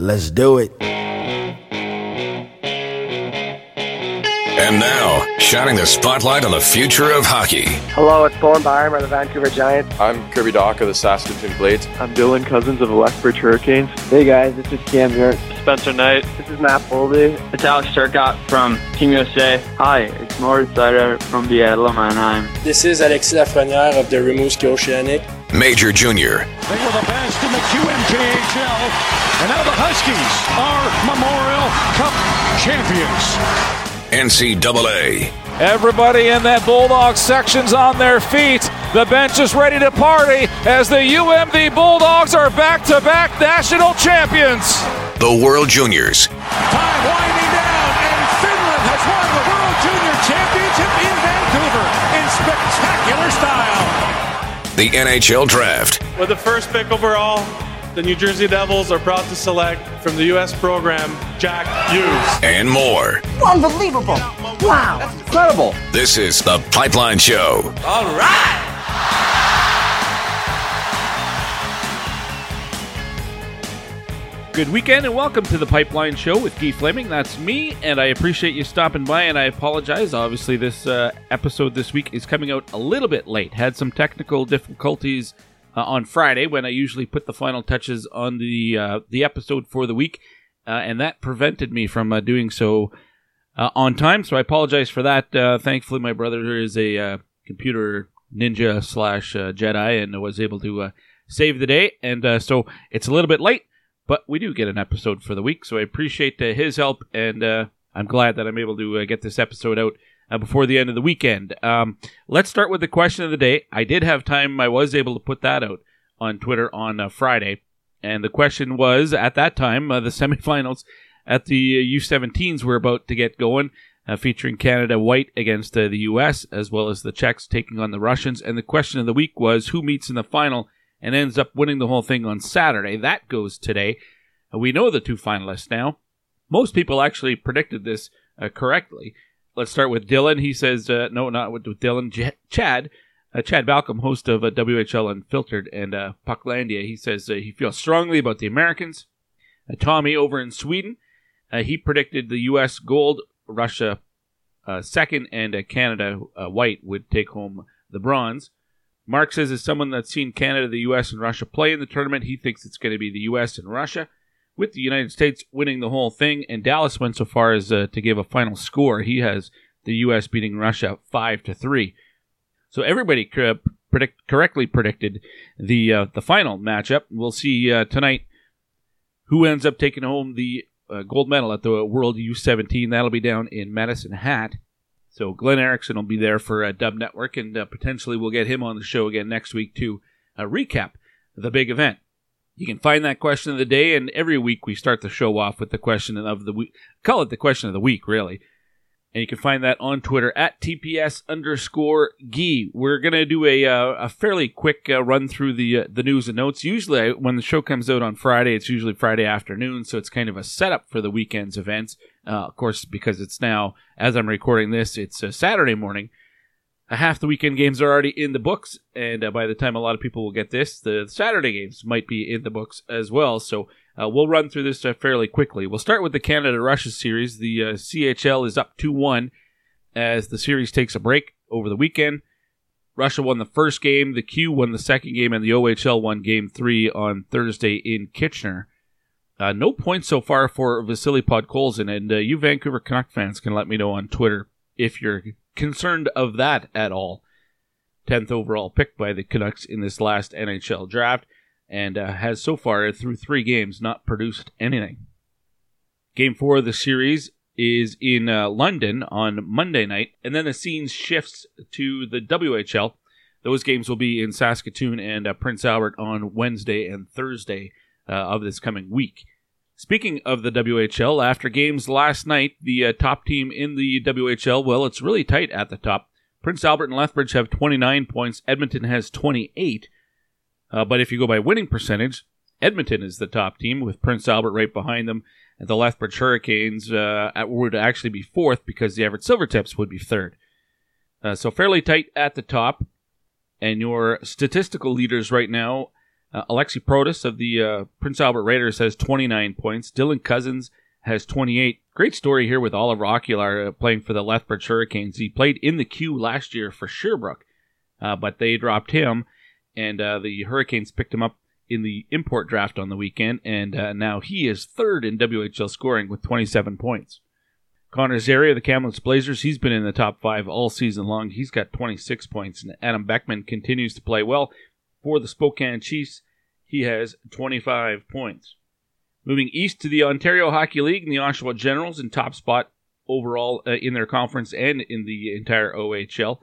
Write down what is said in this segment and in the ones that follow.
Let's do it. And now, shining the spotlight on the future of hockey. Hello, it's Bowen Byram of the Vancouver Giants. I'm Kirby Dach of the Saskatoon Blades. I'm Dylan Cozens of the Lethbridge Hurricanes. Hey guys, this is Cam York. Spencer Knight. This is Matt Boldy. It's Alex Turcotte from Team USA. Hi, it's Moritz Seider from the Seattle, Anaheim. This is Alexis Lafreniere of the Rimouski Oceanic. Major Junior. They were the best in the QMJHL, and now the Huskies are Memorial Cup champions. NCAA. Everybody in that Bulldog section's on their feet. The bench is ready to party as the UMD Bulldogs are back to back national champions. The World Juniors. Time The NHL Draft. With the first pick overall, the New Jersey Devils are proud to select from the U.S. program Jack Hughes. And more. Unbelievable. Wow. That's incredible. This is The Pipeline Show. All right. Good weekend and welcome to the Pipeline Show with Guy Fleming. That's me, and I appreciate you stopping by. And I apologize. Obviously, this uh, episode this week is coming out a little bit late. Had some technical difficulties uh, on Friday when I usually put the final touches on the uh, the episode for the week, uh, and that prevented me from uh, doing so uh, on time. So I apologize for that. thankfully, my brother is a computer ninja slash Jedi and was able to save the day, and so it's a little bit late but we do get an episode for the week, so I appreciate uh, his help, and uh, I'm glad that I'm able to uh, get this episode out uh, before the end of the weekend. Um, let's start with the question of the day. I did have time; I was able to put that out on Twitter on uh, Friday, and the question was: at that time, uh, the semifinals at the U17s were about to get going. featuring Canada white against the U.S. as well as the Czechs taking on the Russians, and the question of the week was who meets in the final and ends up winning the whole thing on Saturday. That goes today. We know the two finalists now. Most people actually predicted this uh, correctly. Let's start with Dylan. He says, uh, no, not with, with Dylan, J- Chad. Uh, Chad Balcom, host of uh, WHL Unfiltered and uh, Pucklandia, he says uh, he feels strongly about the Americans. Tommy over in Sweden, he predicted the U.S. gold, Russia second, and Canada white would take home the bronze. Mark says, as someone that's seen Canada, the U.S., and Russia play in the tournament, he thinks it's going to be the U.S. and Russia, with the United States winning the whole thing. And Dallas went so far as uh, to give a final score. He has the U.S. beating Russia five to three. So everybody predict, correctly predicted the uh, the final matchup. We'll see uh, tonight who ends up taking home the uh, gold medal at the World U17. That'll be down in Medicine Hat. So Glenn Erickson will be there for uh, Dub Network, and uh, potentially we'll get him on the show again next week to uh, recap the big event. You can find that question of the day, and every week we start the show off with the question of the week. Call it the question of the week, really. And you can find that on Twitter at TPS underscore Gee. We're going to do a, uh, a fairly quick uh, run through the uh, the news and notes. Usually, when the show comes out on Friday, it's usually Friday afternoon, so it's kind of a setup for the weekend's events. Uh, of course, because it's now, as I'm recording this, it's a Saturday morning. half the weekend games are already in the books, and uh, by the time a lot of people will get this, the Saturday games might be in the books as well. So uh, we'll run through this uh, fairly quickly. We'll start with the Canada Russia series. The uh, CHL is up 2 1 as the series takes a break over the weekend. Russia won the first game, the Q won the second game, and the OHL won game three on Thursday in Kitchener. Uh, no points so far for Vasily Podkolzin, and uh, you Vancouver Canuck fans can let me know on Twitter if you're concerned of that at all. 10th overall pick by the Canucks in this last NHL draft, and uh, has so far, through three games, not produced anything. Game four of the series is in uh, London on Monday night, and then the scene shifts to the WHL. Those games will be in Saskatoon and uh, Prince Albert on Wednesday and Thursday uh, of this coming week. Speaking of the WHL, after games last night, the uh, top team in the WHL, well, it's really tight at the top. Prince Albert and Lethbridge have 29 points, Edmonton has 28. Uh, but if you go by winning percentage, Edmonton is the top team with Prince Albert right behind them. And the Lethbridge Hurricanes uh, would actually be fourth because the Everett Silvertips would be third. Uh, so fairly tight at the top. And your statistical leaders right now Uh, Alexi Protas of the uh, Prince Albert Raiders has 29 points. Dylan Cozens has 28. Great story here with Oliver Okuliar uh, playing for the Lethbridge Hurricanes. He played in the queue last year for Sherbrooke, uh, but they dropped him, and uh, the Hurricanes picked him up in the import draft on the weekend, and uh, now he is third in WHL scoring with 27 points. Connor Zary of the Kamloops Blazers, he's been in the top five all season long. He's got 26 points, and Adam Beckman continues to play well for the Spokane Chiefs. He has 25 points. Moving east to the Ontario Hockey League and the Oshawa Generals in top spot overall uh, in their conference and in the entire OHL.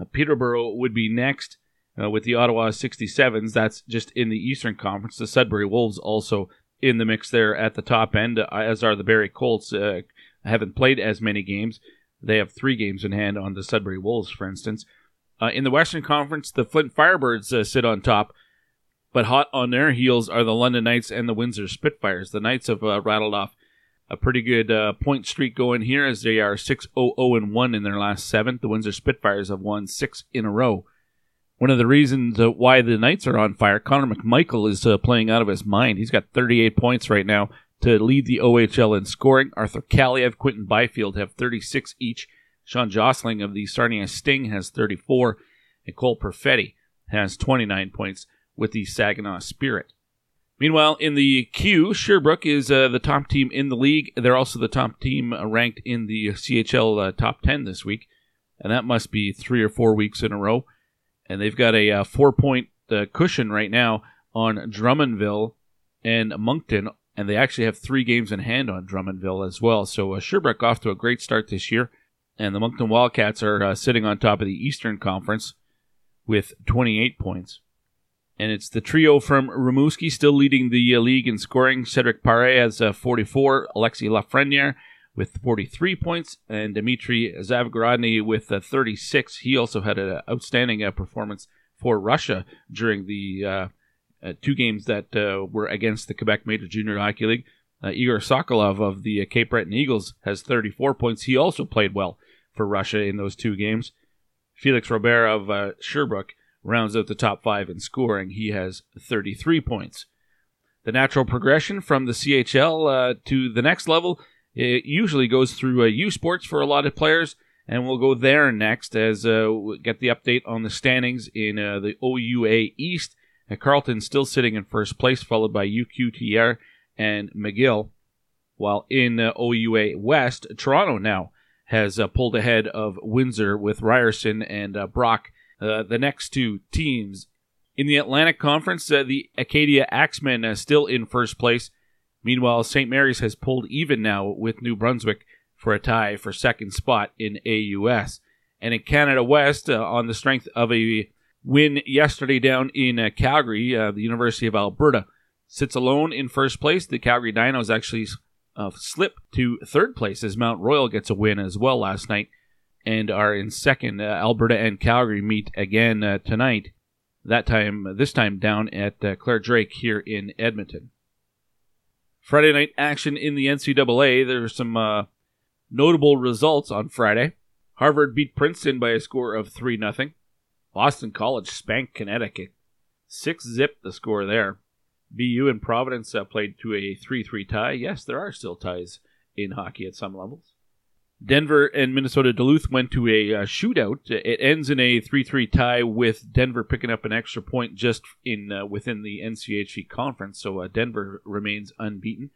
Uh, Peterborough would be next uh, with the Ottawa 67s. That's just in the Eastern Conference. The Sudbury Wolves also in the mix there at the top end, uh, as are the Barrie Colts. Uh, haven't played as many games. They have three games in hand on the Sudbury Wolves, for instance. Uh, in the Western Conference, the Flint Firebirds uh, sit on top, but hot on their heels are the London Knights and the Windsor Spitfires. The Knights have uh, rattled off a pretty good uh, point streak going here as they are 6 0 1 in their last seven. The Windsor Spitfires have won six in a row. One of the reasons why the Knights are on fire, Connor McMichael is uh, playing out of his mind. He's got 38 points right now to lead the OHL in scoring. Arthur Kaliyev, Quinton Byfield have 36 each. Sean Josling of the Sarnia Sting has 34, and Cole Perfetti has 29 points with the Saginaw Spirit. Meanwhile, in the Q, Sherbrooke is uh, the top team in the league. They're also the top team uh, ranked in the CHL uh, top 10 this week, and that must be three or four weeks in a row. And they've got a uh, four point uh, cushion right now on Drummondville and Moncton, and they actually have three games in hand on Drummondville as well. So uh, Sherbrooke off to a great start this year and the Moncton Wildcats are uh, sitting on top of the Eastern Conference with 28 points. And it's the trio from Rimouski still leading the uh, league in scoring. Cedric Pare has uh, 44, Alexi Lafreniere with 43 points, and Dmitry Zavgorodny with uh, 36. He also had an outstanding uh, performance for Russia during the uh, uh, two games that were against the Quebec Major Junior Hockey League. Igor Sokolov of the Cape Breton Eagles has 34 points. He also played well for Russia in those two games. Felix Robert of uh, Sherbrooke rounds out the top five in scoring. He has 33 points. The natural progression from the CHL uh, to the next level it usually goes through uh, U Sports for a lot of players, and we'll go there next as uh, we get the update on the standings in uh, the OUA East. Uh, Carleton still sitting in first place, followed by UQTR and McGill. While in uh, OUA West, Toronto now has uh, pulled ahead of Windsor with Ryerson and uh, Brock, uh, the next two teams. In the Atlantic Conference, uh, the Acadia Axemen uh, still in first place. Meanwhile, St. Mary's has pulled even now with New Brunswick for a tie for second spot in AUS. And in Canada West, uh, on the strength of a win yesterday down in Calgary, the University of Alberta sits alone in first place. The Calgary Dinos actually uh, slip to third place as Mount Royal gets a win as well last night and are in second. Uh, Alberta and Calgary meet again uh, tonight. That time, this time down at uh, Clare Drake here in Edmonton. Friday night action in the NCAA. There There's some uh, notable results on Friday. Harvard beat Princeton by a score of 3 0. Boston College spanked Connecticut. 6 zip the score there. BU and Providence uh, played to a 3 3 tie. Yes, there are still ties in hockey at some levels. Denver and Minnesota Duluth went to a uh, shootout. It ends in a 3 3 tie with Denver picking up an extra point just in uh, within the NCHC conference, so uh, Denver remains unbeaten.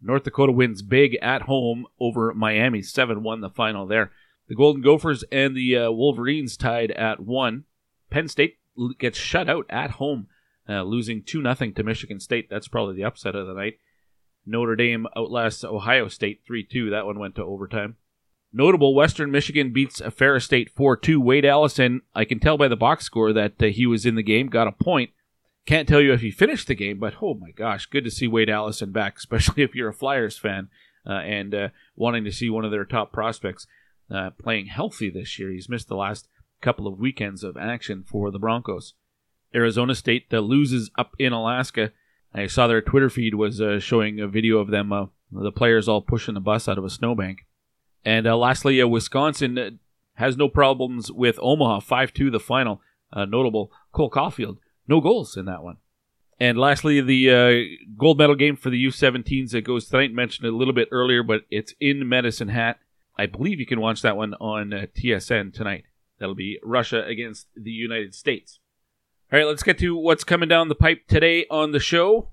North Dakota wins big at home over Miami, 7 1 the final there. The Golden Gophers and the uh, Wolverines tied at 1. Penn State gets shut out at home uh, losing 2 0 to Michigan State. That's probably the upset of the night. Notre Dame outlasts Ohio State 3 2. That one went to overtime. Notable Western Michigan beats Ferris State 4 2. Wade Allison, I can tell by the box score that uh, he was in the game, got a point. Can't tell you if he finished the game, but oh my gosh, good to see Wade Allison back, especially if you're a Flyers fan uh, and uh, wanting to see one of their top prospects uh, playing healthy this year. He's missed the last couple of weekends of action for the Broncos. Arizona State that loses up in Alaska. I saw their Twitter feed was uh, showing a video of them, uh, the players all pushing the bus out of a snowbank. And uh, lastly, uh, Wisconsin uh, has no problems with Omaha, 5 2 the final. notable Cole Caufield, no goals in that one. And lastly, the uh, gold medal game for the U17s that goes tonight. Mentioned a little bit earlier, but it's in Medicine Hat. I believe you can watch that one on uh, TSN tonight. That'll be Russia against the United States. All right, let's get to what's coming down the pipe today on the show.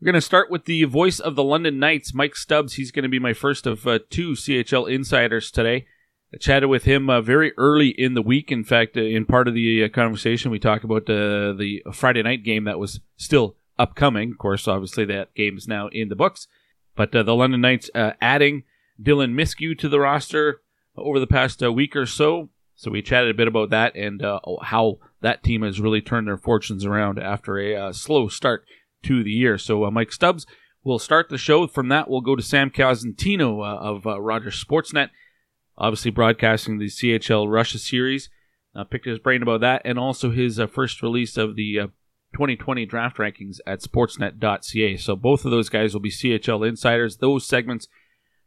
We're going to start with the voice of the London Knights, Mike Stubbs. He's going to be my first of uh, two CHL insiders today. I chatted with him uh, very early in the week. In fact, uh, in part of the uh, conversation, we talked about uh, the Friday night game that was still upcoming. Of course, obviously, that game is now in the books. But uh, the London Knights adding Dylan Miskew to the roster over the past week or so. So we chatted a bit about that and how that team has really turned their fortunes around after a slow start to the year. So Mike Stubbs will start the show. From that, we'll go to Sam Cosentino of Rogers Sportsnet obviously broadcasting the CHL Russia series. Uh, picked his brain about that and also his uh, first release of the uh, 2020 draft rankings at sportsnet.ca. So both of those guys will be CHL insiders. Those segments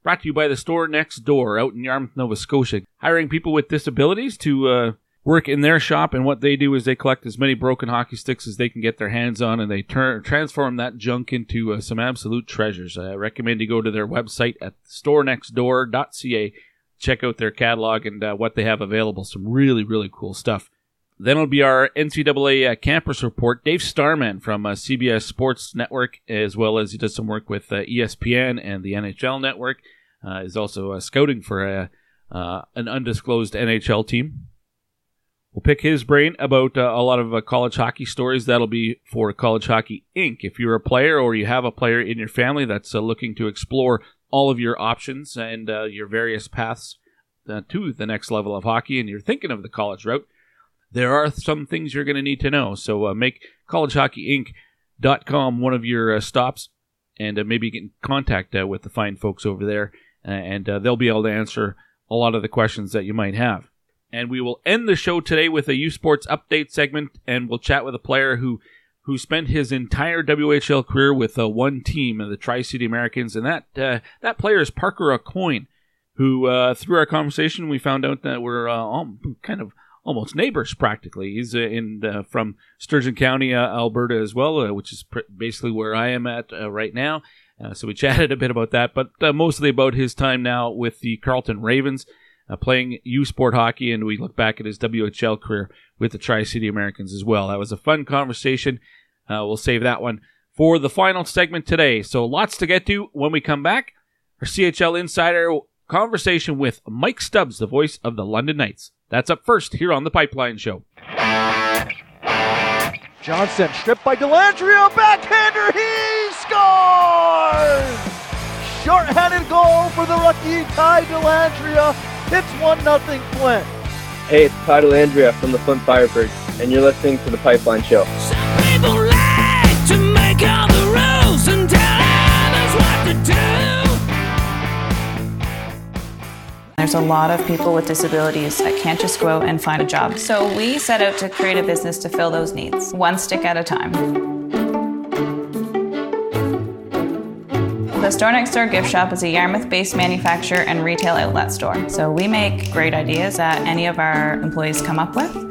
brought to you by the store next door out in Yarmouth, Nova Scotia, hiring people with disabilities to uh, work in their shop. And what they do is they collect as many broken hockey sticks as they can get their hands on, and they turn transform that junk into uh, some absolute treasures. I recommend you go to their website at storenextdoor.ca check out their catalog and uh, what they have available. Some really, really cool stuff. Then it'll be our NCAA uh, campus report. Dave Starman from uh, CBS Sports Network, as well as he does some work with uh, ESPN and the NHL Network, uh, is also uh, scouting for an undisclosed NHL team. We'll pick his brain about a lot of college hockey stories. That'll be for College Hockey Inc. If you're a player or you have a player in your family that's looking to explore all of your options and your various paths to the next level of hockey and you're thinking of the college route, there are some things you're going to need to know. So uh, make collegehockeyinc.com one of your uh, stops and uh, maybe get in contact uh, with the fine folks over there and they'll be able to answer a lot of the questions that you might have. And we will end the show today with a U Sports update segment and we'll chat with a player who who spent his entire WHL career with uh, one team, the Tri City Americans, and that uh, that player is Parker Aucoin, who uh, through our conversation we found out that we're uh, kind of almost neighbors practically. He's uh, in uh, from Sturgeon County, Alberta, as well, which is pr- basically where I am at right now. so we chatted a bit about that, but mostly about his time now with the Carleton Ravens. playing U Sport hockey, and we look back at his WHL career with the Tri City Americans as well. That was a fun conversation. Uh, we'll save that one for the final segment today. So lots to get to when we come back. Our CHL Insider conversation with Mike Stubbs, the voice of the London Knights. That's up first here on the Pipeline Show. Johnson stripped by Dellandrea, backhander, he scores! Short-handed goal for the rookie Ty Dellandrea. It's 1-0 Flint. Hey, it's Ty Dellandrea from the Flint Firebirds, and you're listening to the Pipeline Show. There's a lot of people with disabilities that can't just go out and find a job. So we set out to create a business to fill those needs, one stick at a time. The Store Next Door gift shop is a Yarmouth based manufacturer and retail outlet store. So we make great ideas that any of our employees come up with,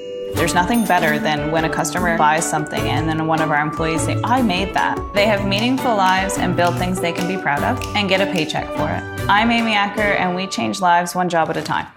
There's nothing better than when a customer buys something and then one of our employees say, I made that. They have meaningful lives and build things they can be proud of and get a paycheck for it. I'm Amy Acker and we change lives one job at a time.